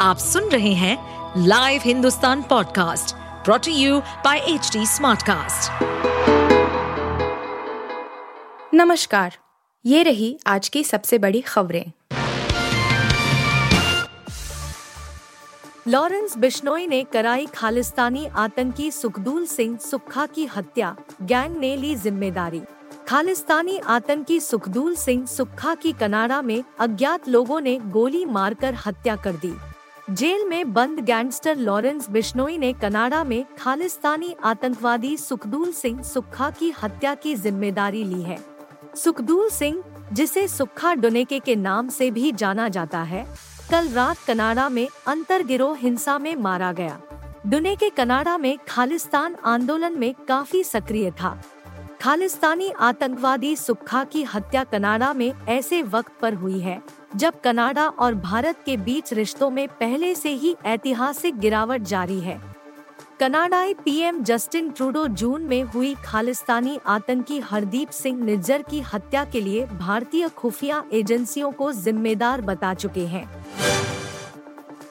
आप सुन रहे हैं live Hindustan podcast brought to you by H Smartcast. नमस्कार, ये रही आज की सबसे बड़ी खबरें। लॉरेंस बिश्नोई ने कराई खालिस्तानी आतंकी सुखदूल सिंह सुक्खा की हत्या, गैंग ने ली ज़िम्मेदारी। खालिस्तानी आतंकी सुखदूल सिंह सुक्खा की कनाडा में अज्ञात लोगों ने गोली मारकर हत्या कर दी। जेल में बंद गैंगस्टर लॉरेंस बिश्नोई ने कनाडा में खालिस्तानी आतंकवादी सुखदूल सिंह सुखा की हत्या की ज़िम्मेदारी ली है। सुखदूल सिंह, जिसे सुखा डोनेके के नाम से भी जाना जाता है, कल रात कनाडा में अंतर गिरोह हिंसा में मारा गया। डुनेके कनाडा में खालिस्तान आंदोलन में काफ़ी सक्रिय था। खालिस्तानी आतंकवादी सुक्खा की हत्या कनाडा में ऐसे वक्त पर हुई है। जब कनाडा और भारत के बीच रिश्तों में पहले से ही ऐतिहासिक गिरावट जारी है। कनाडाई पीएम जस्टिन ट्रूडो जून में हुई खालिस्तानी आतंकी हरदीप सिंह निज्जर की हत्या के लिए भारतीय खुफिया एजेंसियों को जिम्मेदार बता चुके हैं।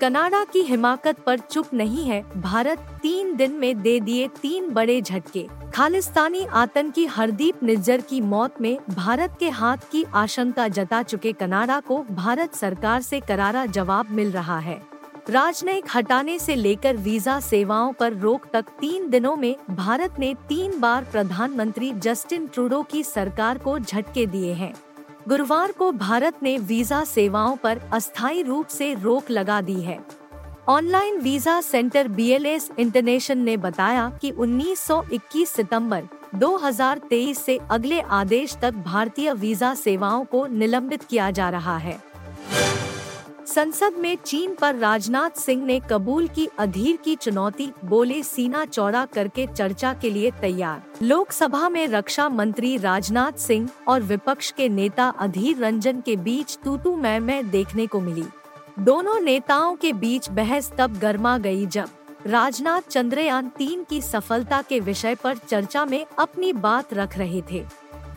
कनाडा की हिमाकत पर चुप नहीं है, भारत तीन दिन में दे दिए तीन बड़े झटके। खालिस्तानी आतंकी हरदीप निज्जर की मौत में भारत के हाथ की आशंका जता चुके कनाडा को भारत सरकार से करारा जवाब मिल रहा है। राजनयिक हटाने से लेकर वीज़ा सेवाओं पर रोक तक तीन दिनों में भारत ने तीन बार प्रधानमंत्री जस्टिन ट्रूडो की सरकार को झटके दिए हैं। गुरुवार को भारत ने वीज़ा सेवाओं पर अस्थायी रूप से रोक लगा दी है। Online visa centre BLS International ने बताया कि 1921 सितंबर 2023 से अगले आदेश तक भारतीय वीज़ा सेवाओं को निलंबित किया जा रहा है। संसद में चीन पर राजनाथ सिंह ने कबूल की अधीर की चुनौती, बोले सीना चौड़ा करके चर्चा के लिए तैयार। लोकसभा में रक्षा मंत्री राजनाथ सिंह और विपक्ष के नेता अधीर रंजन के बीच तूतू मैं मैं देखने को मिली। दोनों नेताओं के बीच बहस तब गर्मा गई जब राजनाथ चंद्रयान तीन की सफलता के विषय पर चर्चा में अपनी बात रख रहे थे।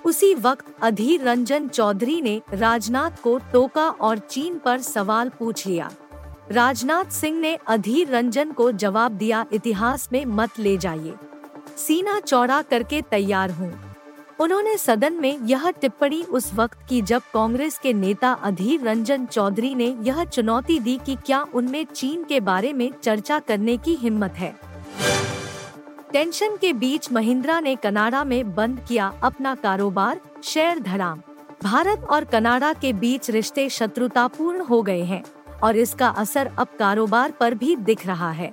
उसी वक्त अधीर रंजन चौधरी ने राजनाथ को टोका और चीन पर सवाल पूछ लिया। राजनाथ सिंह ने अधीर रंजन को जवाब दिया, इतिहास में मत ले जाइए। सीना चौड़ा करके तैयार हूँ। उन्होंने सदन में यह टिप्पणी उस वक्त की जब कांग्रेस के नेता अधीर रंजन चौधरी ने यह चुनौती दी कि क्या उनमें चीन के बारे में चर्चा करने की हिम्मत है। टेंशन के बीच महिंद्रा ने कनाडा में बंद किया अपना कारोबार, शेयर धड़ाम। भारत और कनाडा के बीच रिश्ते शत्रुतापूर्ण हो गए हैं और इसका असर अब कारोबार पर भी दिख रहा है।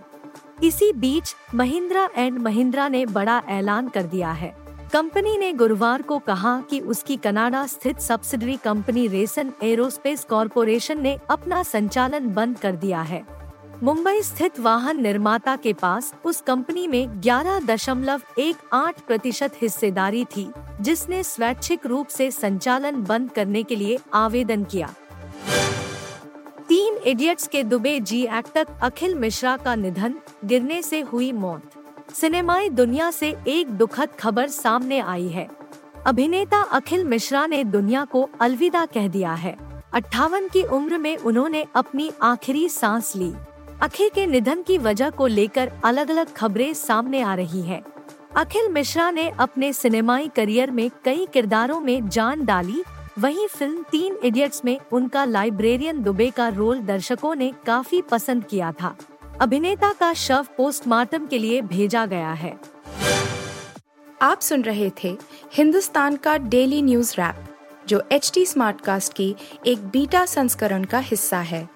इसी बीच महिंद्रा एंड महिंद्रा ने बड़ा ऐलान कर दिया है। कंपनी ने गुरुवार को कहा कि उसकी कनाडा स्थित सब्सिडरी कंपनी रेसन एरोस्पेस कॉरपोरेशन ने अपना संचालन बंद कर दिया है। मुंबई स्थित वाहन निर्माता के पास उस कंपनी में 11.18 प्रतिशत हिस्सेदारी थी, जिसने स्वैच्छिक रूप से संचालन बंद करने के लिए आवेदन किया। तीन इडियट्स के दुबे जी एक्टर अखिल मिश्रा का निधन, गिरने से हुई मौत। सिनेमाई दुनिया से एक दुखद खबर सामने आई है। अभिनेता अखिल मिश्रा ने दुनिया को अलविदा कह दिया है। अट्ठावन की उम्र में उन्होंने अपनी आखिरी सांस ली। अखिल के निधन की वजह को लेकर अलग अलग खबरें सामने आ रही हैं। अखिल मिश्रा ने अपने सिनेमाई करियर में कई किरदारों में जान डाली। वहीं फ़िल्म तीन इडियट्स में उनका लाइब्रेरियन दुबे का रोल दर्शकों ने काफ़ी पसंद किया था। अभिनेता का शव पोस्टमार्टम के लिए भेजा गया है। आप सुन रहे थे हिंदुस्तान का डेली न्यूज़ रैप, जो एच टी स्मार्ट कास्ट की एक बीटा संस्करण का हिस्सा है।